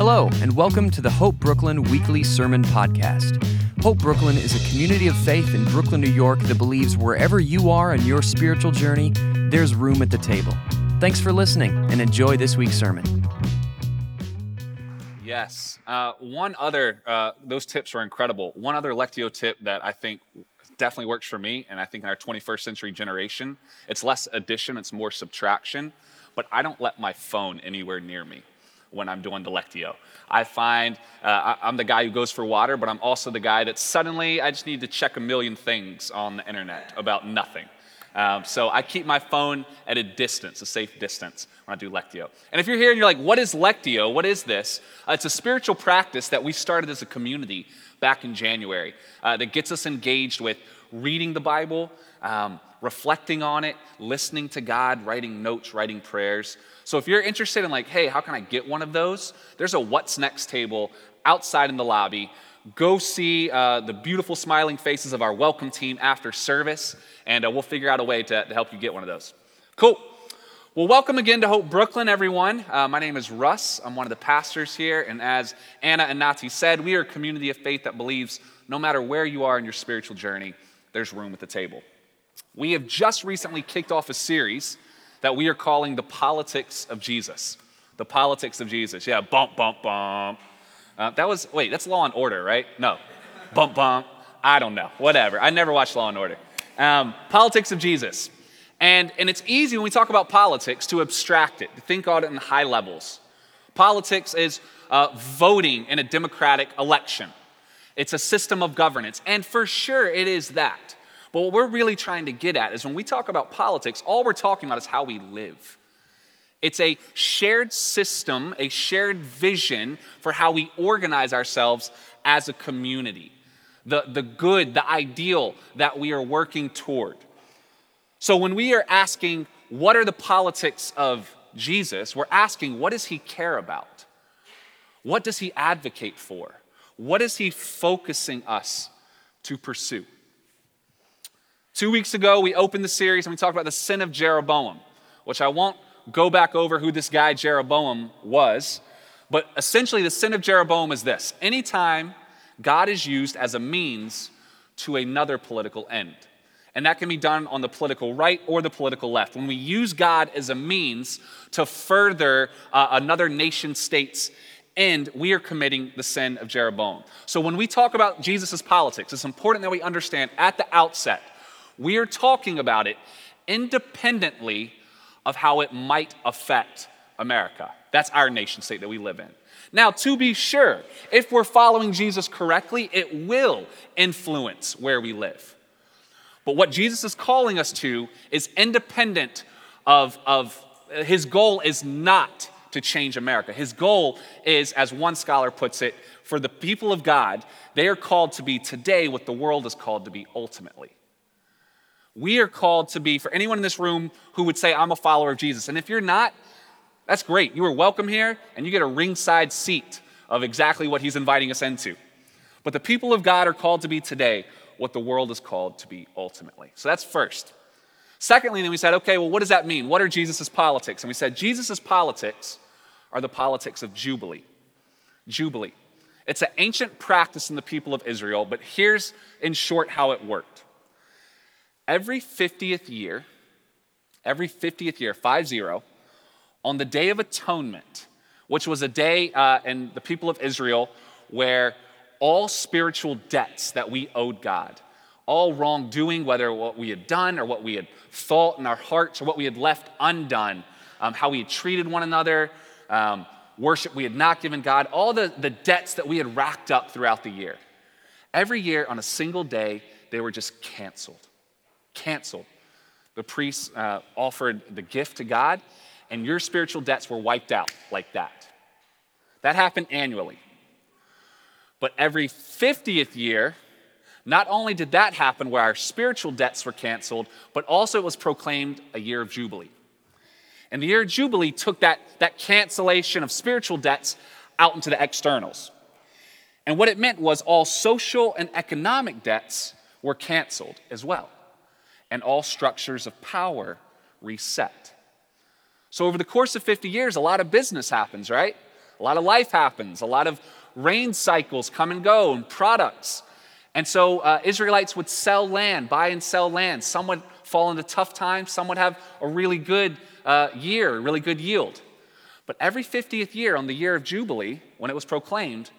Hello, and welcome to the Hope Brooklyn Weekly Sermon Podcast. Hope Brooklyn is a community of faith in Brooklyn, New York that believes wherever you are in your spiritual journey, there's room at the table. Thanks for listening and enjoy this week's sermon. Yes. Uh, one other, uh, those tips were incredible. One other Lectio tip that I think definitely works for me, and I think in our 21st century generation, it's less addition, it's more subtraction, but I don't let my phone anywhere near me when I'm doing the Lectio. I find uh, I'm the guy who goes for water, but I'm also the guy that suddenly I just need to check a million things on the internet about nothing. Um, so I keep my phone at a distance, a safe distance, when I do Lectio. And if you're here and you're like, what is Lectio? What is this? Uh, it's a spiritual practice that we started as a community back in January uh, that gets us engaged with reading the Bible, um, reflecting on it, listening to God, writing notes, writing prayers. So if you're interested in, like, hey, how can I get one of those? There's a What's Next table outside in the lobby. Go see uh, the beautiful smiling faces of our welcome team after service, and uh, we'll figure out a way to, to help you get one of those. Cool. Well, welcome again to Hope Brooklyn, everyone. Uh, my name is Russ. I'm one of the pastors here. And as Anna and Nati said, we are a community of faith that believes no matter where you are in your spiritual journey, there's room at the table. We have just recently kicked off a series that we are calling The Politics of Jesus. The Politics of Jesus. Yeah, bump, bump, bump. Uh, that was, wait, that's Law and Order, right? No. Bump, bump. I don't know. Whatever. I never watched Law and Order. Um, politics of Jesus. And, and it's easy when we talk about politics to abstract it, to think about it in high levels. Politics is uh, voting in a democratic election, it's a system of governance. And for sure, it is that. But what we're really trying to get at is when we talk about politics, all we're talking about is how we live. It's a shared system, a shared vision for how we organize ourselves as a community. The, the good, the ideal that we are working toward. So when we are asking, what are the politics of Jesus? We're asking, what does he care about? What does he advocate for? What is he focusing us to pursue? Two weeks ago, we opened the series and we talked about the sin of Jeroboam, which I won't go back over who this guy Jeroboam was, but essentially the sin of Jeroboam is this anytime God is used as a means to another political end. And that can be done on the political right or the political left. When we use God as a means to further uh, another nation state's end, we are committing the sin of Jeroboam. So when we talk about Jesus' politics, it's important that we understand at the outset we are talking about it independently of how it might affect America. That's our nation state that we live in. Now, to be sure, if we're following Jesus correctly, it will influence where we live. But what Jesus is calling us to is independent of, of his goal is not to change America. His goal is, as one scholar puts it, for the people of God, they are called to be today what the world is called to be ultimately. We are called to be, for anyone in this room who would say, I'm a follower of Jesus. And if you're not, that's great. You are welcome here, and you get a ringside seat of exactly what he's inviting us into. But the people of God are called to be today what the world is called to be ultimately. So that's first. Secondly, then we said, okay, well, what does that mean? What are Jesus' politics? And we said, Jesus' politics are the politics of Jubilee. Jubilee. It's an ancient practice in the people of Israel, but here's in short how it worked every 50th year, every 50th year, 5 0, on the Day of Atonement, which was a day uh, in the people of Israel where all spiritual debts that we owed God, all wrongdoing, whether what we had done or what we had thought in our hearts or what we had left undone, um, how we had treated one another, um, worship we had not given God, all the, the debts that we had racked up throughout the year. Every year on a single day, they were just canceled canceled. The priests uh, offered the gift to God, and your spiritual debts were wiped out like that. That happened annually. But every 50th year, not only did that happen where our spiritual debts were canceled, but also it was proclaimed a year of Jubilee. And the year of Jubilee took that, that cancellation of spiritual debts out into the externals. And what it meant was all social and economic debts were canceled as well and all structures of power reset. So, over the course of 50 years, a lot of business happens, right? A lot of life happens, a lot of rain cycles come and go, and products. And so uh, Israelites would sell land, buy and sell land. Some would fall into tough times, some would have a really good uh, year, really good yield. But every 50th year, on the year of Jubilee, when it was proclaimed,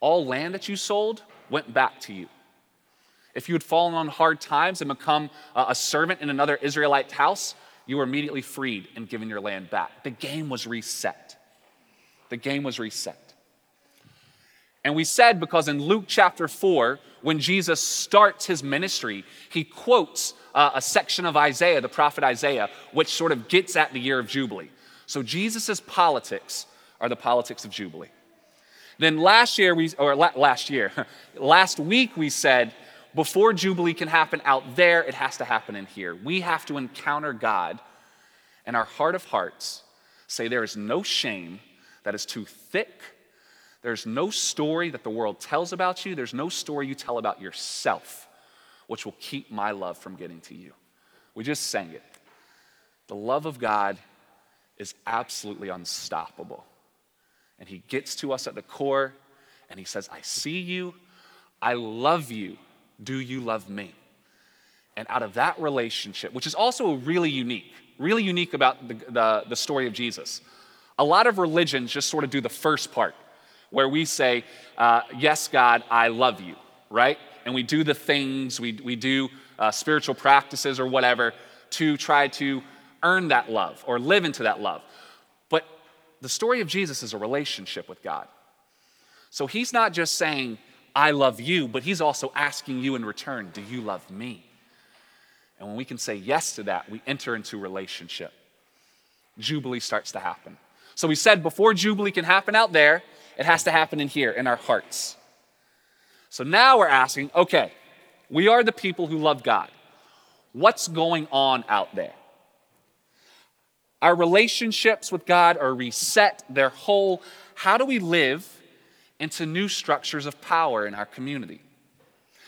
all land that you sold went back to you. If you had fallen on hard times and become a servant in another Israelite house, you were immediately freed and given your land back. The game was reset. The game was reset. And we said because in Luke chapter 4, when Jesus starts his ministry, he quotes uh, a section of Isaiah, the prophet Isaiah, which sort of gets at the year of Jubilee. So Jesus' politics are the politics of Jubilee. Then last year, we, or la- last year, last week we said, before Jubilee can happen out there, it has to happen in here. We have to encounter God and our heart of hearts say there is no shame that is too thick. There's no story that the world tells about you. There's no story you tell about yourself, which will keep my love from getting to you. We just sang it. The love of God is absolutely unstoppable. And He gets to us at the core and He says, I see you. I love you. Do you love me? And out of that relationship, which is also really unique, really unique about the, the, the, story of Jesus, a lot of religions just sort of do the first part, where we say, uh, Yes, God, I love you, right? And we do the things, we, we do uh, spiritual practices or whatever to try to earn that love or live into that love. But the story of Jesus is a relationship with God. So he's not just saying, I love you, but he's also asking you in return, do you love me? And when we can say yes to that, we enter into relationship. Jubilee starts to happen. So we said before Jubilee can happen out there, it has to happen in here, in our hearts. So now we're asking, okay, we are the people who love God. What's going on out there? Our relationships with God are reset, they're whole. How do we live into new structures of power in our community?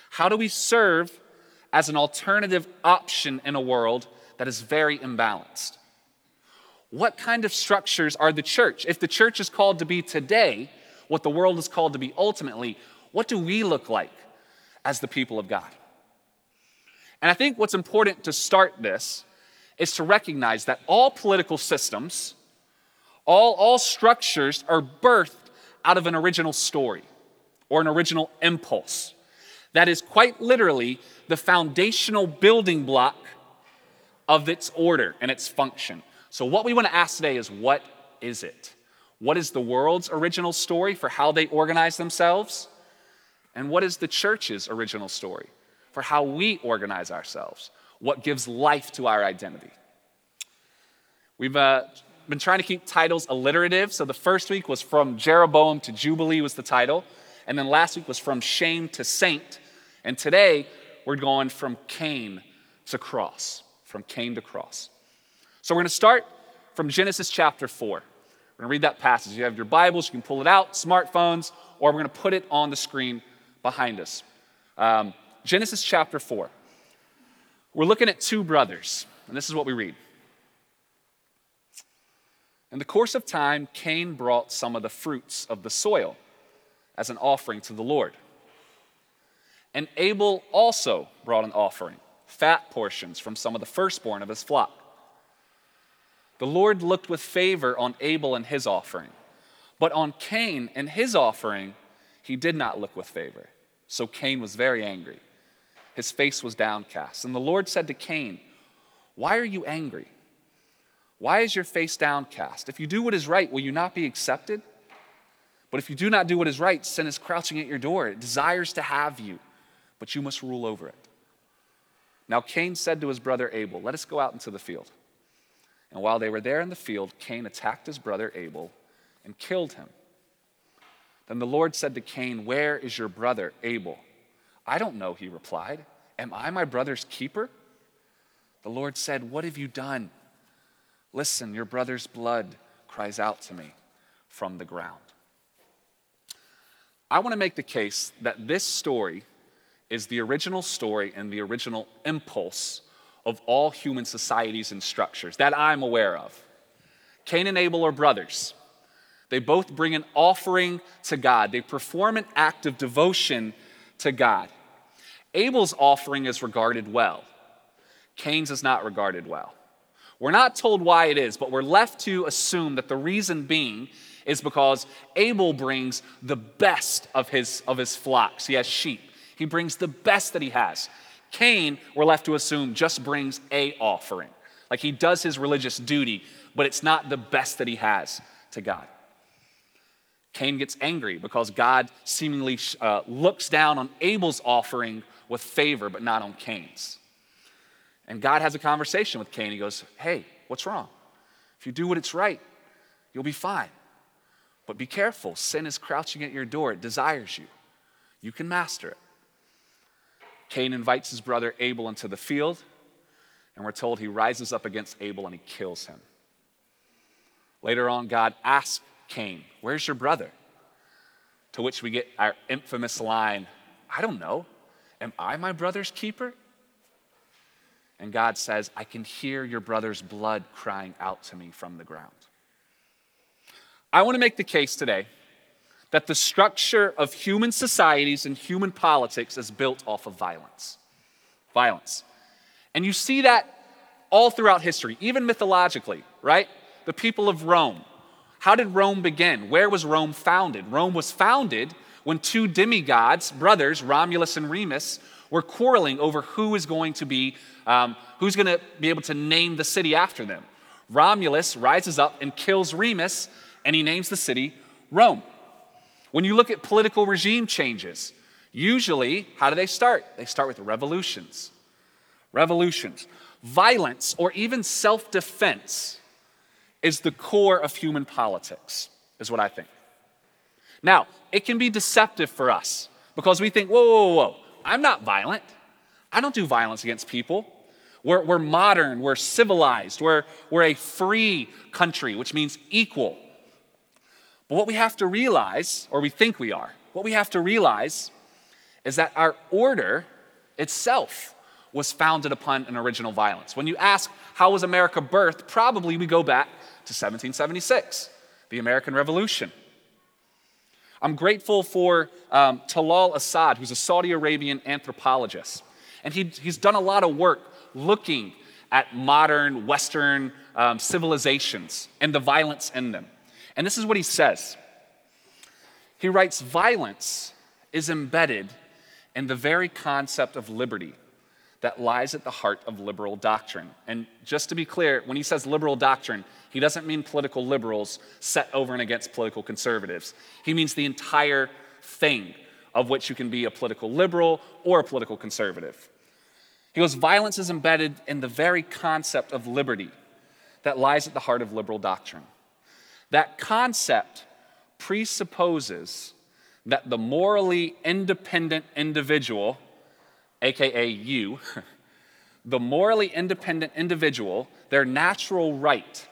How do we serve as an alternative option in a world that is very imbalanced? What kind of structures are the church? If the church is called to be today, what the world is called to be ultimately, what do we look like as the people of God? And I think what's important to start this is to recognize that all political systems, all, all structures are birthed out of an original story or an original impulse. That is quite literally the foundational building block of its order and its function. So, what we want to ask today is what is it? What is the world's original story for how they organize themselves? And what is the church's original story for how we organize ourselves? What gives life to our identity? We've uh, been trying to keep titles alliterative. So the first week was from Jeroboam to Jubilee was the title. And then last week was from shame to saint. And today we're going from Cain to cross. From Cain to cross. So we're going to start from Genesis chapter 4. We're going to read that passage. You have your Bibles, you can pull it out, smartphones, or we're going to put it on the screen behind us. Um, Genesis chapter 4. We're looking at two brothers, and this is what we read. In the course of time, Cain brought some of the fruits of the soil as an offering to the Lord. And Abel also brought an offering, fat portions from some of the firstborn of his flock. The Lord looked with favor on Abel and his offering, but on Cain and his offering, he did not look with favor. So Cain was very angry. His face was downcast. And the Lord said to Cain, Why are you angry? Why is your face downcast? If you do what is right, will you not be accepted? But if you do not do what is right, sin is crouching at your door. It desires to have you, but you must rule over it. Now Cain said to his brother Abel, Let us go out into the field. And while they were there in the field, Cain attacked his brother Abel and killed him. Then the Lord said to Cain, Where is your brother Abel? I don't know, he replied. Am I my brother's keeper? The Lord said, What have you done? Listen, your brother's blood cries out to me from the ground. I want to make the case that this story is the original story and the original impulse of all human societies and structures that I'm aware of. Cain and Abel are brothers. They both bring an offering to God, they perform an act of devotion to God. Abel's offering is regarded well, Cain's is not regarded well. We're not told why it is, but we're left to assume that the reason being is because Abel brings the best of his, of his flocks. He has sheep. He brings the best that he has. Cain, we're left to assume, just brings a offering. Like he does his religious duty, but it's not the best that he has to God. Cain gets angry because God seemingly uh, looks down on Abel's offering with favor, but not on Cain's. And God has a conversation with Cain. He goes, Hey, what's wrong? If you do what it's right, you'll be fine. But be careful. Sin is crouching at your door, it desires you. You can master it. Cain invites his brother Abel into the field, and we're told he rises up against Abel and he kills him. Later on, God asks Cain, Where's your brother? To which we get our infamous line, I don't know. Am I my brother's keeper? And God says, I can hear your brother's blood crying out to me from the ground. I want to make the case today that the structure of human societies and human politics is built off of violence. Violence. And you see that all throughout history, even mythologically, right? The people of Rome. How did Rome begin? Where was Rome founded? Rome was founded when two demigods, brothers, Romulus and Remus, were quarreling over who is going to be, um, who's going to be able to name the city after them. Romulus rises up and kills Remus and he names the city Rome. When you look at political regime changes, usually, how do they start? They start with revolutions. Revolutions. Violence or even self defense is the core of human politics, is what I think. Now, it can be deceptive for us because we think, whoa, whoa, whoa, I'm not violent. I don't do violence against people. We're, we're modern, we're civilized, we're, we're a free country, which means equal. But what we have to realize, or we think we are, what we have to realize is that our order itself was founded upon an original violence. When you ask, how was America birthed? Probably we go back to 1776, the American Revolution. I'm grateful for um, Talal Asad, who's a Saudi Arabian anthropologist. And he, he's done a lot of work looking at modern Western um, civilizations and the violence in them. And this is what he says He writes, Violence is embedded in the very concept of liberty that lies at the heart of liberal doctrine. And just to be clear, when he says liberal doctrine, he doesn't mean political liberals set over and against political conservatives. He means the entire thing of which you can be a political liberal or a political conservative. He goes, Violence is embedded in the very concept of liberty that lies at the heart of liberal doctrine. That concept presupposes that the morally independent individual, aka you, the morally independent individual, their natural right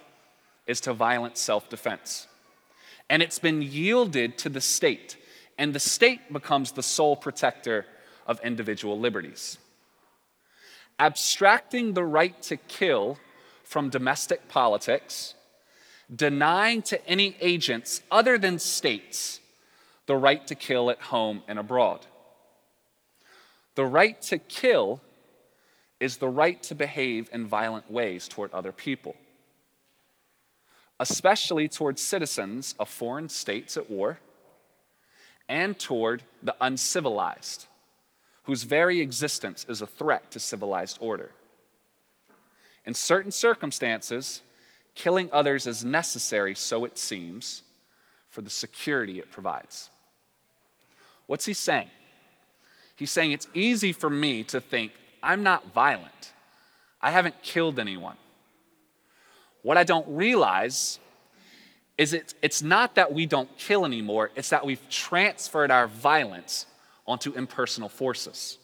is to violent self defense. And it's been yielded to the state, and the state becomes the sole protector of individual liberties. Abstracting the right to kill from domestic politics denying to any agents other than states the right to kill at home and abroad. The right to kill is the right to behave in violent ways toward other people, especially toward citizens of foreign states at war and toward the uncivilized, whose very existence is a threat to civilized order. In certain circumstances, Killing others is necessary, so it seems, for the security it provides. What's he saying? He's saying it's easy for me to think I'm not violent. I haven't killed anyone. What I don't realize is it, it's not that we don't kill anymore, it's that we've transferred our violence onto impersonal forces.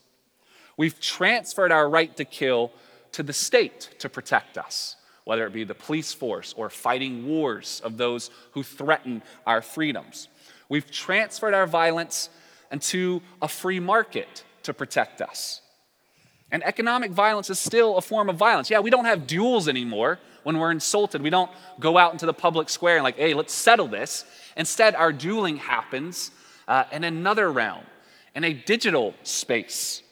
We've transferred our right to kill to the state to protect us whether it be the police force or fighting wars of those who threaten our freedoms. We've transferred our violence into a free market to protect us. And economic violence is still a form of violence. Yeah, we don't have duels anymore when we're insulted. We don't go out into the public square and, like, hey, let's settle this. Instead, our dueling happens uh, in another realm, in a digital space.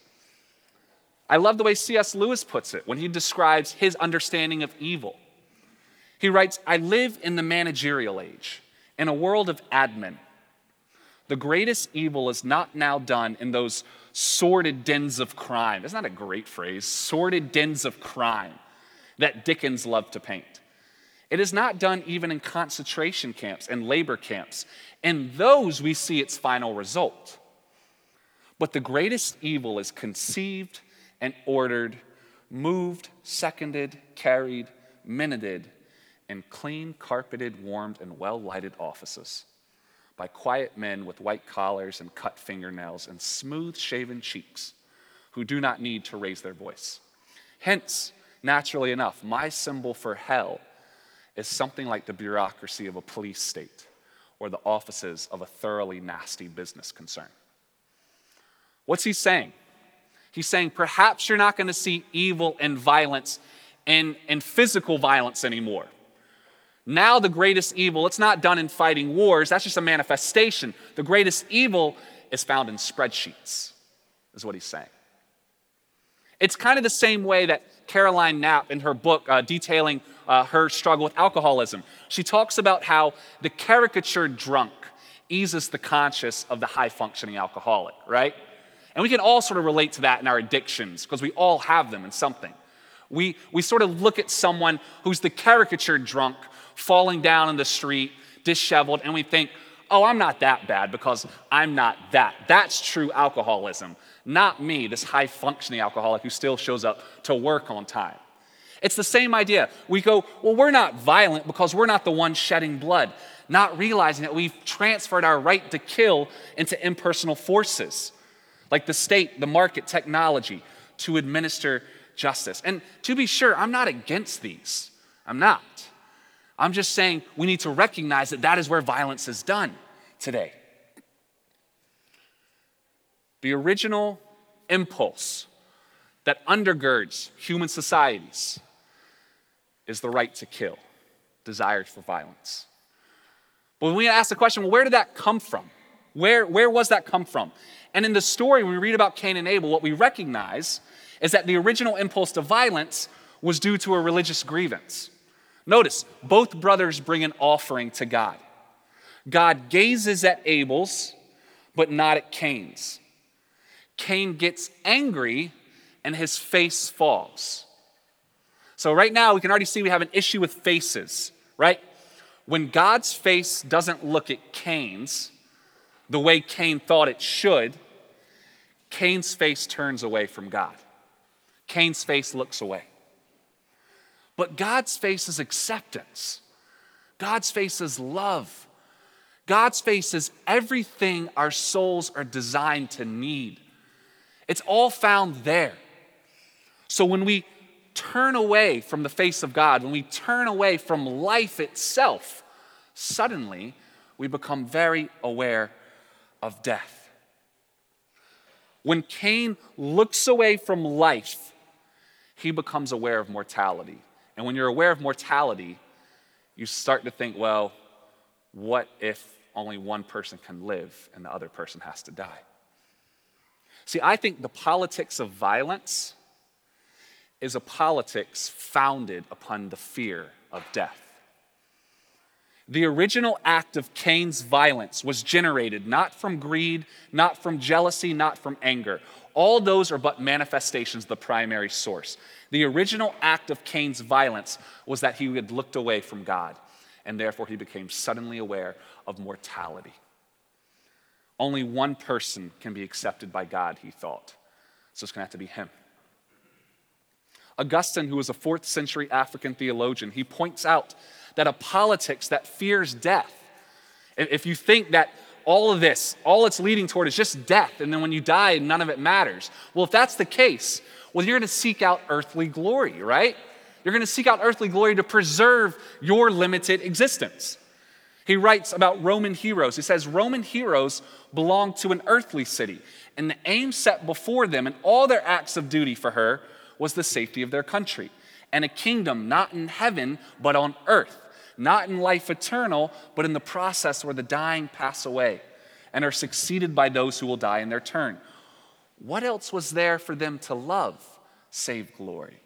I love the way C.S. Lewis puts it when he describes his understanding of evil. He writes, I live in the managerial age, in a world of admin. The greatest evil is not now done in those sordid dens of crime. Isn't that a great phrase? Sordid dens of crime that Dickens loved to paint. It is not done even in concentration camps and labor camps. In those, we see its final result. But the greatest evil is conceived and ordered, moved, seconded, carried, minuted in clean, carpeted, warmed, and well lighted offices by quiet men with white collars and cut fingernails and smooth shaven cheeks who do not need to raise their voice. Hence, naturally enough, my symbol for hell is something like the bureaucracy of a police state or the offices of a thoroughly nasty business concern. What's he saying? He's saying perhaps you're not going to see evil and violence and, and physical violence anymore. Now, the greatest evil, it's not done in fighting wars, that's just a manifestation. The greatest evil is found in spreadsheets, is what he's saying. It's kind of the same way that Caroline Knapp, in her book uh, detailing uh, her struggle with alcoholism, she talks about how the caricatured drunk eases the conscience of the high functioning alcoholic, right? And we can all sort of relate to that in our addictions because we all have them in something. We, we sort of look at someone who's the caricatured drunk falling down in the street, disheveled, and we think, oh, I'm not that bad because I'm not that. That's true alcoholism, not me, this high functioning alcoholic who still shows up to work on time. It's the same idea. We go, well, we're not violent because we're not the ones shedding blood, not realizing that we've transferred our right to kill into impersonal forces like the state, the market, technology to administer justice. And to be sure, I'm not against these. I'm not. I'm just saying we need to recognize that that is where violence is done today. The original impulse that undergirds human societies is the right to kill, desire for violence. But when we ask the question, well, where did that come from? Where, where was that come from? And in the story, when we read about Cain and Abel, what we recognize is that the original impulse to violence was due to a religious grievance. Notice, both brothers bring an offering to God. God gazes at Abel's, but not at Cain's. Cain gets angry and his face falls. So, right now, we can already see we have an issue with faces, right? When God's face doesn't look at Cain's the way Cain thought it should, Cain's face turns away from God. Cain's face looks away. But God's face is acceptance. God's face is love. God's face is everything our souls are designed to need. It's all found there. So when we turn away from the face of God, when we turn away from life itself, suddenly we become very aware of death. When Cain looks away from life, he becomes aware of mortality. And when you're aware of mortality, you start to think, well, what if only one person can live and the other person has to die? See, I think the politics of violence is a politics founded upon the fear of death. The original act of Cain's violence was generated not from greed, not from jealousy, not from anger. All those are but manifestations of the primary source. The original act of Cain's violence was that he had looked away from God, and therefore he became suddenly aware of mortality. Only one person can be accepted by God, he thought. So it's going to have to be him. Augustine, who was a fourth century African theologian, he points out that a politics that fears death, if you think that all of this, all it's leading toward is just death, and then when you die, none of it matters. Well, if that's the case, well, you're going to seek out earthly glory, right? You're going to seek out earthly glory to preserve your limited existence. He writes about Roman heroes. He says Roman heroes belong to an earthly city, and the aim set before them in all their acts of duty for her was the safety of their country and a kingdom not in heaven, but on earth, not in life eternal, but in the process where the dying pass away and are succeeded by those who will die in their turn. What else was there for them to love save glory?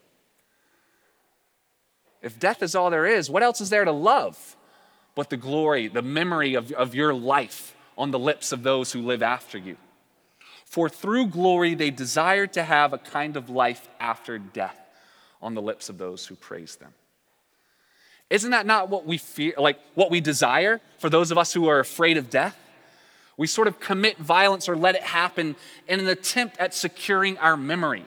If death is all there is, what else is there to love? but the glory, the memory of, of your life on the lips of those who live after you. For through glory they desire to have a kind of life after death on the lips of those who praise them. Isn't that not what we fear, like what we desire for those of us who are afraid of death? We sort of commit violence or let it happen in an attempt at securing our memory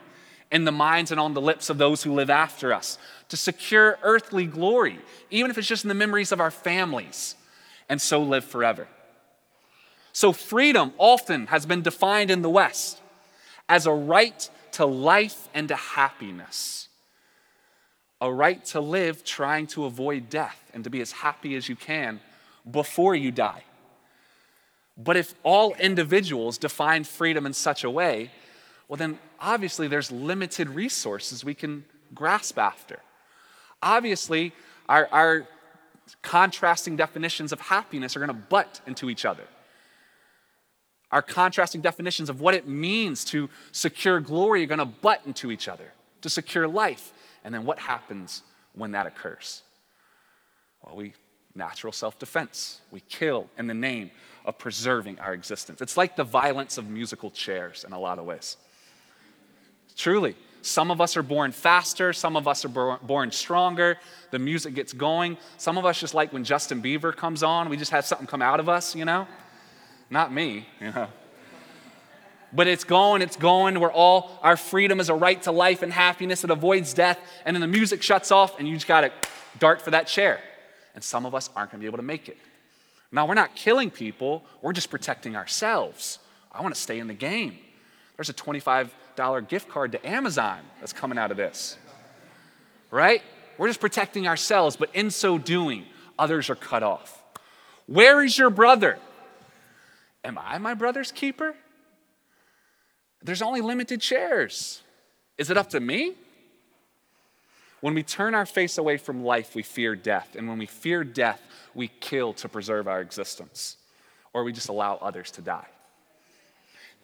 in the minds and on the lips of those who live after us to secure earthly glory, even if it's just in the memories of our families, and so live forever. So, freedom often has been defined in the West as a right to life and to happiness, a right to live trying to avoid death and to be as happy as you can before you die. But if all individuals define freedom in such a way, well, then obviously there's limited resources we can grasp after. Obviously, our, our contrasting definitions of happiness are going to butt into each other. Our contrasting definitions of what it means to secure glory are going to butt into each other, to secure life. And then what happens when that occurs? Well, we natural self defense. We kill in the name of preserving our existence. It's like the violence of musical chairs in a lot of ways. Truly, some of us are born faster, some of us are born stronger. The music gets going. Some of us just like when Justin Bieber comes on, we just have something come out of us, you know? Not me, you know. But it's going, it's going. We're all, our freedom is a right to life and happiness. It avoids death. And then the music shuts off, and you just got to dart for that chair. And some of us aren't going to be able to make it. Now, we're not killing people, we're just protecting ourselves. I want to stay in the game. There's a 25 $5 gift card to Amazon that's coming out of this. Right? We're just protecting ourselves, but in so doing, others are cut off. Where is your brother? Am I my brother's keeper? There's only limited chairs. Is it up to me? When we turn our face away from life, we fear death. And when we fear death, we kill to preserve our existence, or we just allow others to die.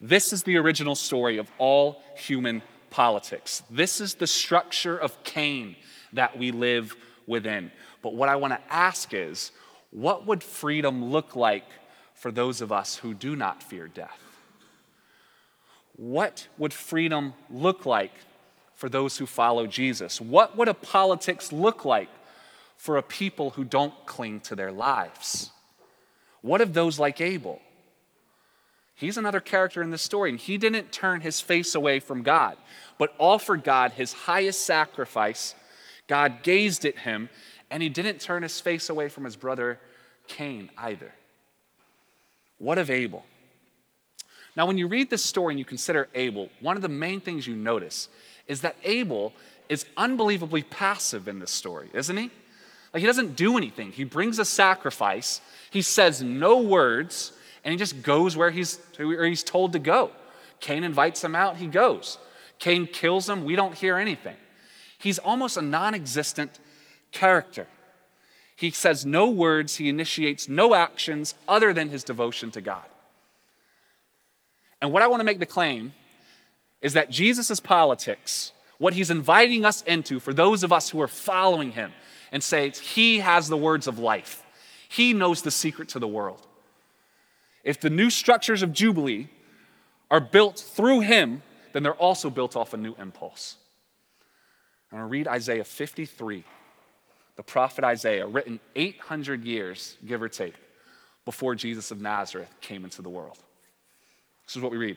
This is the original story of all human politics. This is the structure of Cain that we live within. But what I want to ask is what would freedom look like for those of us who do not fear death? What would freedom look like for those who follow Jesus? What would a politics look like for a people who don't cling to their lives? What of those like Abel? He's another character in this story, and he didn't turn his face away from God, but offered God his highest sacrifice. God gazed at him, and he didn't turn his face away from his brother Cain either. What of Abel? Now, when you read this story and you consider Abel, one of the main things you notice is that Abel is unbelievably passive in this story, isn't he? Like, he doesn't do anything. He brings a sacrifice, he says no words, and he just goes where he's, where he's told to go. Cain invites him out, he goes. Cain kills him, we don't hear anything. He's almost a non existent character. He says no words, he initiates no actions other than his devotion to God. And what I want to make the claim is that Jesus' politics, what he's inviting us into for those of us who are following him, and say, He has the words of life, He knows the secret to the world. If the new structures of Jubilee are built through him, then they're also built off a new impulse. I'm going to read Isaiah 53, the prophet Isaiah, written 800 years, give or take, before Jesus of Nazareth came into the world. This is what we read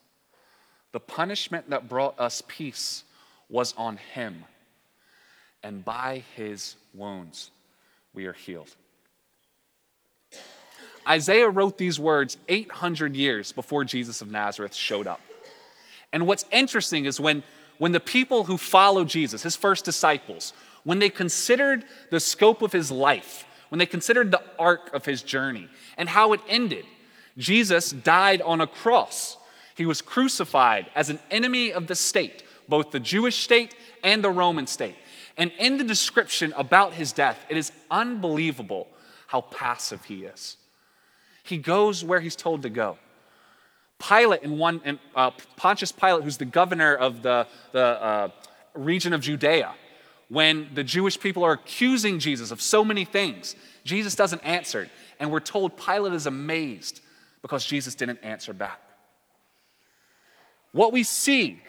The punishment that brought us peace was on him, and by his wounds we are healed. Isaiah wrote these words 800 years before Jesus of Nazareth showed up. And what's interesting is when, when the people who followed Jesus, his first disciples, when they considered the scope of his life, when they considered the arc of his journey and how it ended, Jesus died on a cross. He was crucified as an enemy of the state, both the Jewish state and the Roman state. And in the description about his death, it is unbelievable how passive he is. He goes where he's told to go. Pilate one, uh, Pontius Pilate, who's the governor of the, the uh, region of Judea, when the Jewish people are accusing Jesus of so many things, Jesus doesn't answer. And we're told Pilate is amazed because Jesus didn't answer back. What we see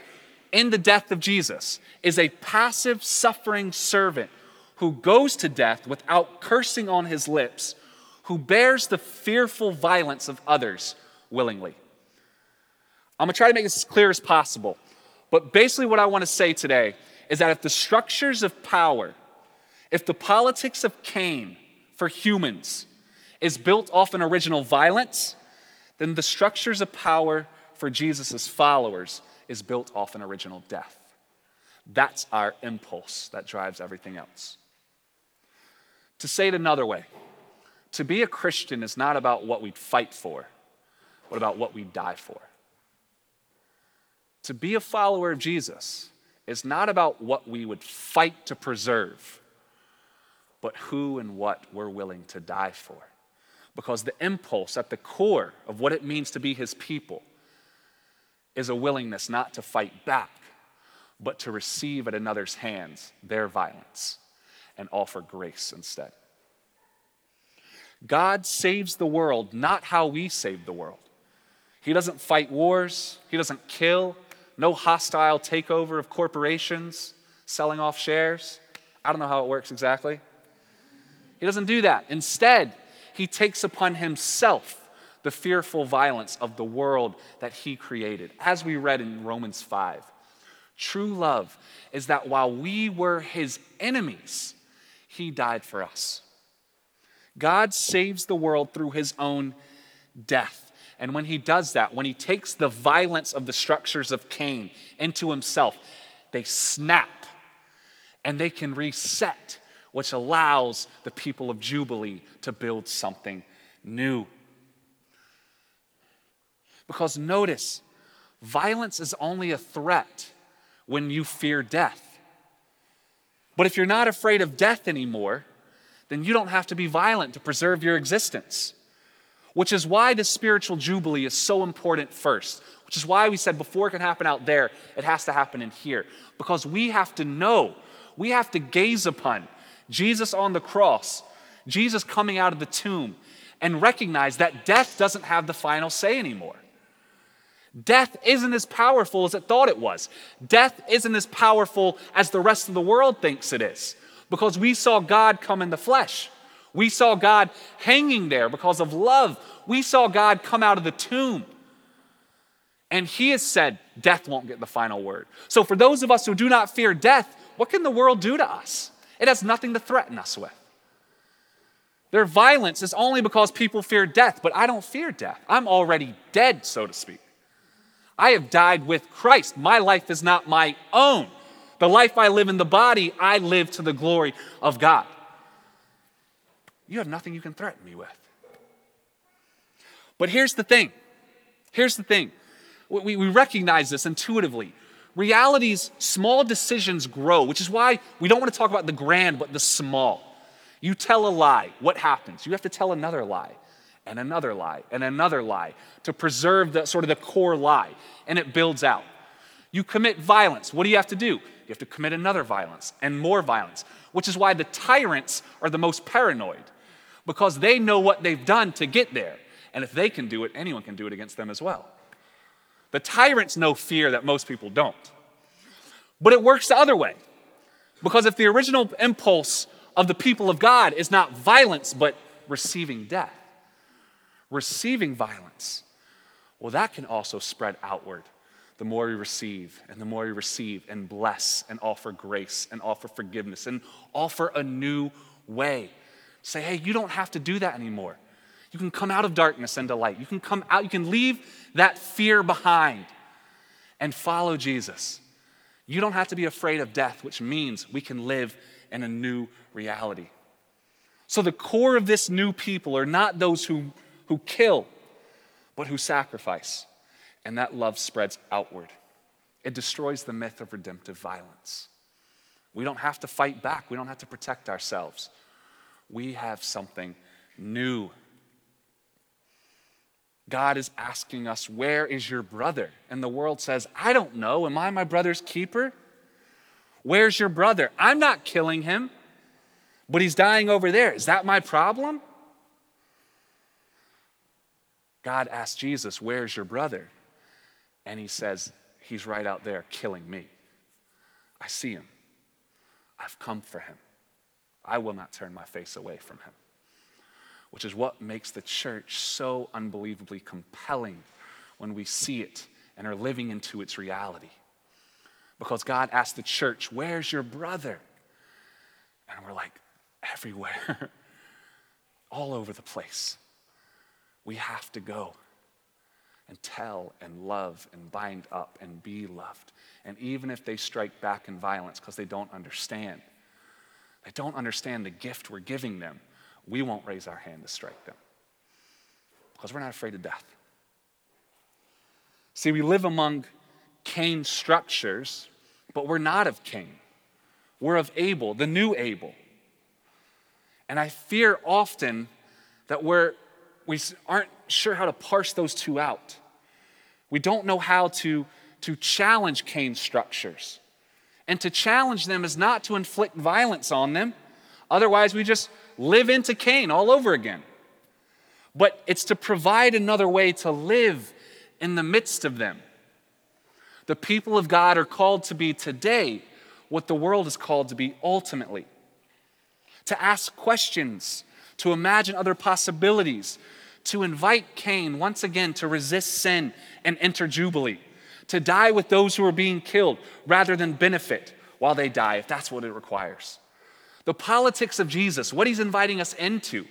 in the death of Jesus is a passive, suffering servant who goes to death without cursing on his lips, who bears the fearful violence of others willingly. I'm gonna try to make this as clear as possible, but basically, what I wanna say today is that if the structures of power, if the politics of Cain for humans is built off an original violence, then the structures of power for Jesus' followers is built off an original death. That's our impulse that drives everything else. To say it another way, to be a Christian is not about what we'd fight for, but about what we die for. To be a follower of Jesus is not about what we would fight to preserve, but who and what we're willing to die for. Because the impulse at the core of what it means to be his people is a willingness not to fight back, but to receive at another's hands their violence and offer grace instead. God saves the world not how we save the world. He doesn't fight wars, He doesn't kill, no hostile takeover of corporations, selling off shares. I don't know how it works exactly. He doesn't do that. Instead, He takes upon Himself the fearful violence of the world that he created. As we read in Romans 5, true love is that while we were his enemies, he died for us. God saves the world through his own death. And when he does that, when he takes the violence of the structures of Cain into himself, they snap and they can reset, which allows the people of Jubilee to build something new. Because notice, violence is only a threat when you fear death. But if you're not afraid of death anymore, then you don't have to be violent to preserve your existence. Which is why the spiritual jubilee is so important first. Which is why we said before it can happen out there, it has to happen in here. Because we have to know, we have to gaze upon Jesus on the cross, Jesus coming out of the tomb, and recognize that death doesn't have the final say anymore. Death isn't as powerful as it thought it was. Death isn't as powerful as the rest of the world thinks it is because we saw God come in the flesh. We saw God hanging there because of love. We saw God come out of the tomb. And He has said, Death won't get the final word. So, for those of us who do not fear death, what can the world do to us? It has nothing to threaten us with. Their violence is only because people fear death, but I don't fear death. I'm already dead, so to speak. I have died with Christ. My life is not my own. The life I live in the body, I live to the glory of God. You have nothing you can threaten me with. But here's the thing here's the thing. We, we recognize this intuitively. Realities, small decisions grow, which is why we don't want to talk about the grand, but the small. You tell a lie, what happens? You have to tell another lie and another lie and another lie to preserve the sort of the core lie and it builds out. You commit violence. What do you have to do? You have to commit another violence and more violence which is why the tyrants are the most paranoid because they know what they've done to get there and if they can do it anyone can do it against them as well. The tyrants know fear that most people don't but it works the other way because if the original impulse of the people of god is not violence but receiving death, receiving violence. Well, that can also spread outward the more we receive, and the more we receive and bless and offer grace and offer forgiveness and offer a new way. Say, hey, you don't have to do that anymore. You can come out of darkness into light. You can come out, you can leave that fear behind and follow Jesus. You don't have to be afraid of death, which means we can live in a new reality. So, the core of this new people are not those who, who kill, but who sacrifice. And that love spreads outward. It destroys the myth of redemptive violence. We don't have to fight back, we don't have to protect ourselves. We have something new. God is asking us, Where is your brother? And the world says, I don't know. Am I my brother's keeper? Where's your brother? I'm not killing him, but he's dying over there. Is that my problem? God asked Jesus, Where's your brother? And he says, He's right out there killing me. I see him. I've come for him. I will not turn my face away from him. Which is what makes the church so unbelievably compelling when we see it and are living into its reality. Because God asked the church, Where's your brother? And we're like, Everywhere, all over the place. We have to go and tell and love and bind up and be loved. And even if they strike back in violence because they don't understand, they don't understand the gift we're giving them, we won't raise our hand to strike them because we're not afraid of death. See, we live among Cain structures, but we're not of Cain. We're of Abel, the new Abel. And I fear often that we're we aren't sure how to parse those two out. We don't know how to, to challenge Cain's structures. And to challenge them is not to inflict violence on them. Otherwise, we just live into Cain all over again. But it's to provide another way to live in the midst of them. The people of God are called to be today what the world is called to be ultimately. To ask questions, to imagine other possibilities, to invite Cain once again to resist sin and enter Jubilee, to die with those who are being killed rather than benefit while they die, if that's what it requires. The politics of Jesus, what he's inviting us into,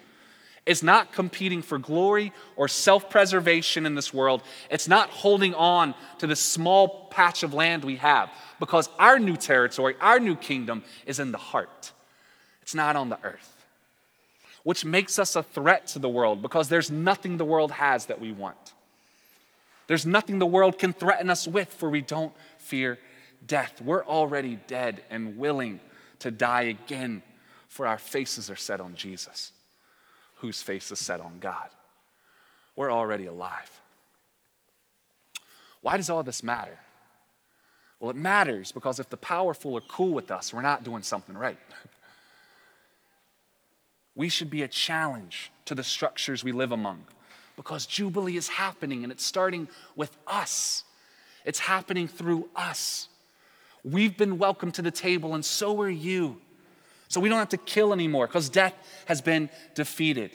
is not competing for glory or self preservation in this world. It's not holding on to the small patch of land we have because our new territory, our new kingdom is in the heart. It's not on the earth which makes us a threat to the world because there's nothing the world has that we want. There's nothing the world can threaten us with, for we don't fear death. We're already dead and willing to die again, for our faces are set on Jesus, whose face is set on God. We're already alive. Why does all this matter? Well, it matters because if the powerful are cool with us, we're not doing something right. We should be a challenge to the structures we live among because Jubilee is happening and it's starting with us. It's happening through us. We've been welcomed to the table, and so are you. So we don't have to kill anymore because death has been defeated.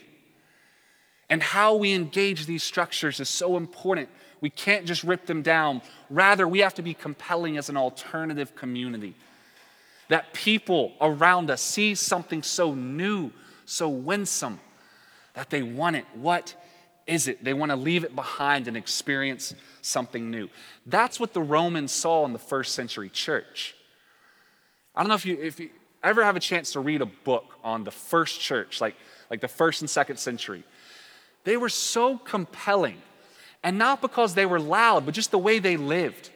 And how we engage these structures is so important. We can't just rip them down. Rather, we have to be compelling as an alternative community. That people around us see something so new so winsome that they want it. What is it? They want to leave it behind and experience something new. That's what the Romans saw in the first century church. I don't know if you, if you ever have a chance to read a book on the first church, like, like the first and second century. They were so compelling, and not because they were loud, but just the way they lived.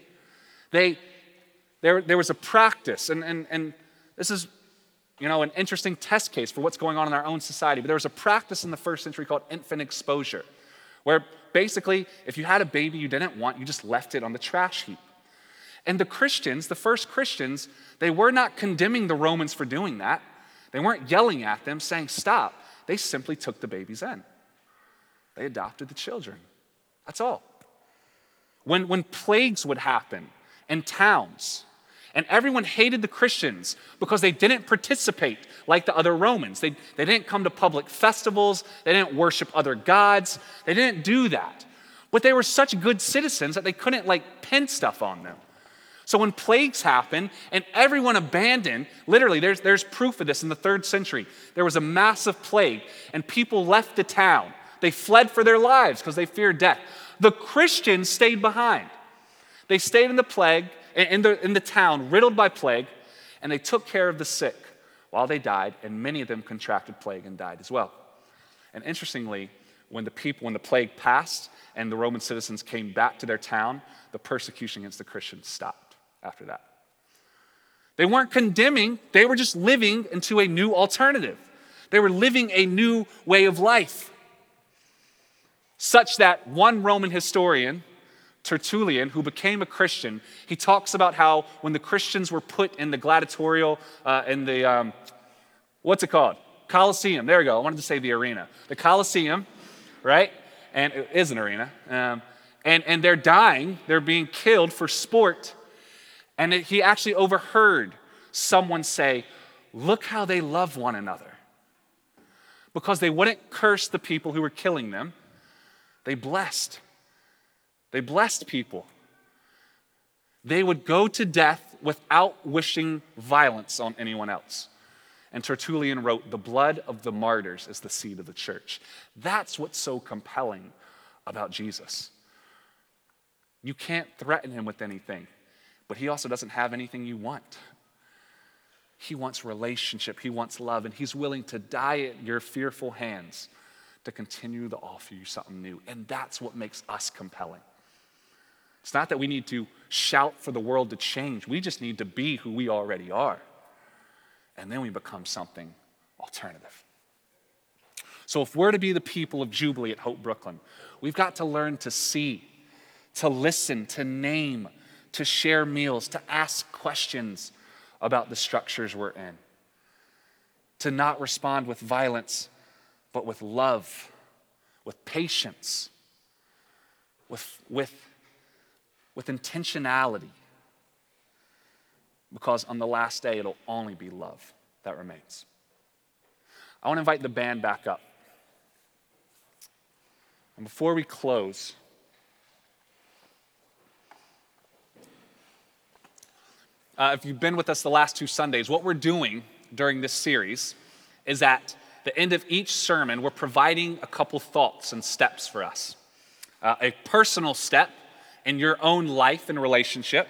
They, there, there was a practice, and, and, and this is you know, an interesting test case for what's going on in our own society. But there was a practice in the first century called infant exposure, where basically, if you had a baby you didn't want, you just left it on the trash heap. And the Christians, the first Christians, they were not condemning the Romans for doing that. They weren't yelling at them saying, stop. They simply took the babies in. They adopted the children. That's all. When, when plagues would happen in towns, And everyone hated the Christians because they didn't participate like the other Romans. They, they didn't come to public festivals, they didn't worship other gods, they didn't do that. But they were such good citizens that they couldn't like pin stuff on them. So when plagues happened and everyone abandoned, literally, there's, there's proof of this in the third century. There was a massive plague and people left the town. They fled for their lives because they feared death. The Christians stayed behind. They stayed in the plague, in the, in the town, riddled by plague, and they took care of the sick while they died, and many of them contracted plague and died as well. And interestingly, when the people, when the plague passed and the Roman citizens came back to their town, the persecution against the Christians stopped after that. They weren't condemning, they were just living into a new alternative. They were living a new way of life. Such that one Roman historian, Tertullian, who became a Christian, he talks about how when the Christians were put in the gladiatorial, uh, in the, um, what's it called? Colosseum. There we go. I wanted to say the arena. The Colosseum, right? And it is an arena. Um, and, and they're dying, they're being killed for sport. And it, he actually overheard someone say, Look how they love one another. Because they wouldn't curse the people who were killing them, they blessed. They blessed people. They would go to death without wishing violence on anyone else. And Tertullian wrote, The blood of the martyrs is the seed of the church. That's what's so compelling about Jesus. You can't threaten him with anything but he also doesn't have anything you want. He wants relationship, he wants love, and he's willing to die at your fearful hands to continue to offer you something new. And that's what makes us compelling. It's not that we need to shout for the world to change, we just need to be who we already are. And then we become something alternative. So, if we're to be the people of Jubilee at Hope Brooklyn, we've got to learn to see, to listen, to name, to share meals, to ask questions about the structures we're in, to not respond with violence, but with love, with patience, with, with, with intentionality. Because on the last day, it'll only be love that remains. I want to invite the band back up. And before we close, uh, if you've been with us the last two Sundays, what we're doing during this series is at the end of each sermon, we're providing a couple thoughts and steps for us. Uh, a personal step in your own life and relationship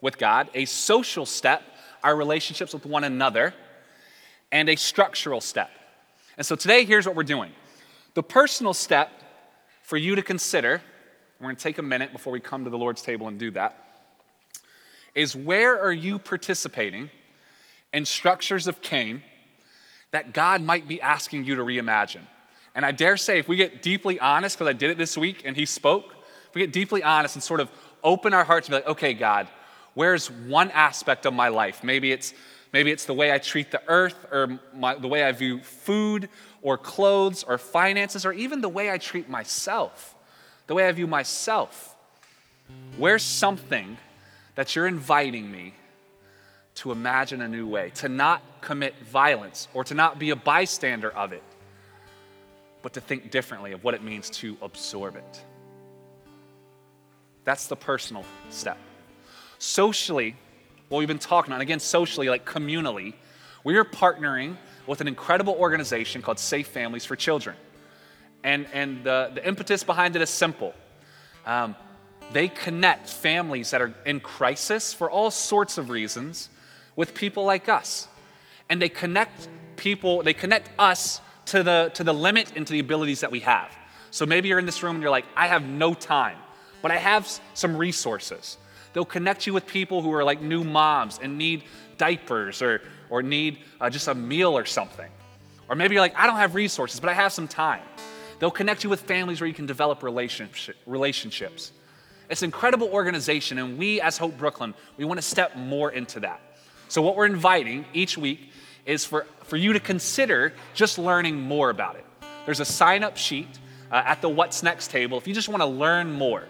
with God, a social step, our relationships with one another, and a structural step. And so today, here's what we're doing. The personal step for you to consider, we're going to take a minute before we come to the Lord's table and do that is where are you participating in structures of Cain that God might be asking you to reimagine? And I dare say, if we get deeply honest, because I did it this week and he spoke, we get deeply honest and sort of open our hearts to be like, okay, God, where's one aspect of my life? Maybe it's maybe it's the way I treat the earth, or my, the way I view food, or clothes, or finances, or even the way I treat myself, the way I view myself. Where's something that you're inviting me to imagine a new way, to not commit violence or to not be a bystander of it, but to think differently of what it means to absorb it. That's the personal step. Socially, what we've been talking about, again, socially, like communally, we are partnering with an incredible organization called Safe Families for Children. And, and the, the impetus behind it is simple. Um, they connect families that are in crisis for all sorts of reasons with people like us. And they connect people, they connect us to the, to the limit and to the abilities that we have. So maybe you're in this room and you're like, I have no time, but I have some resources. They'll connect you with people who are like new moms and need diapers or, or need uh, just a meal or something. Or maybe you're like, I don't have resources, but I have some time. They'll connect you with families where you can develop relationship, relationships. It's an incredible organization, and we as Hope Brooklyn, we want to step more into that. So, what we're inviting each week is for, for you to consider just learning more about it. There's a sign up sheet uh, at the What's Next table if you just want to learn more.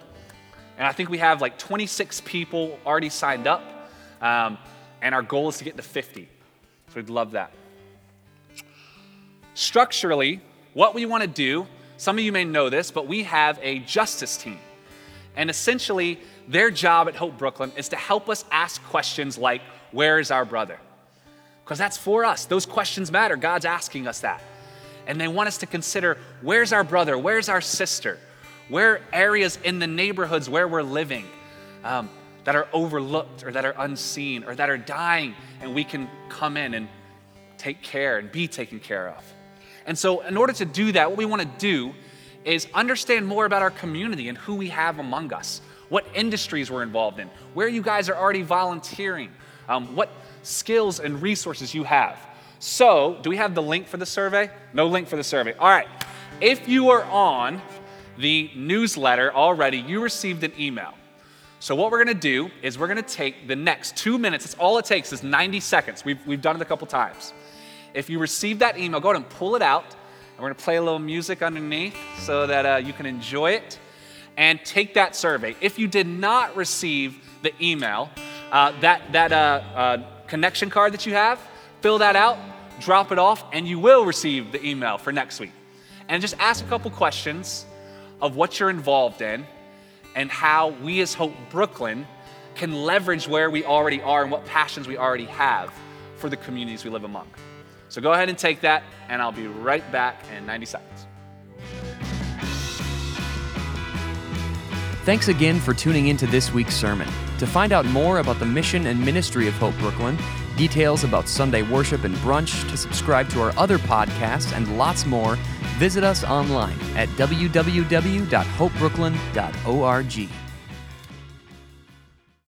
And I think we have like 26 people already signed up. Um, and our goal is to get to 50. So we'd love that. Structurally, what we want to do, some of you may know this, but we have a justice team. And essentially, their job at Hope Brooklyn is to help us ask questions like, Where is our brother? Because that's for us. Those questions matter. God's asking us that. And they want us to consider where's our brother? Where's our sister? Where areas in the neighborhoods where we're living um, that are overlooked or that are unseen or that are dying, and we can come in and take care and be taken care of. And so, in order to do that, what we want to do is understand more about our community and who we have among us, what industries we're involved in, where you guys are already volunteering, um, what skills and resources you have. So, do we have the link for the survey? No link for the survey. All right. If you are on the newsletter already, you received an email. So, what we're gonna do is we're gonna take the next two minutes, it's all it takes is 90 seconds. We've, we've done it a couple times. If you received that email, go ahead and pull it out, and we're gonna play a little music underneath so that uh, you can enjoy it and take that survey. If you did not receive the email, uh, that, that uh, uh connection card that you have, fill that out, drop it off, and you will receive the email for next week. And just ask a couple questions of what you're involved in and how we as Hope Brooklyn can leverage where we already are and what passions we already have for the communities we live among. So go ahead and take that, and I'll be right back in 90 seconds. Thanks again for tuning into this week's sermon. To find out more about the mission and ministry of Hope Brooklyn, details about Sunday worship and brunch, to subscribe to our other podcasts, and lots more, visit us online at www.hopebrooklyn.org.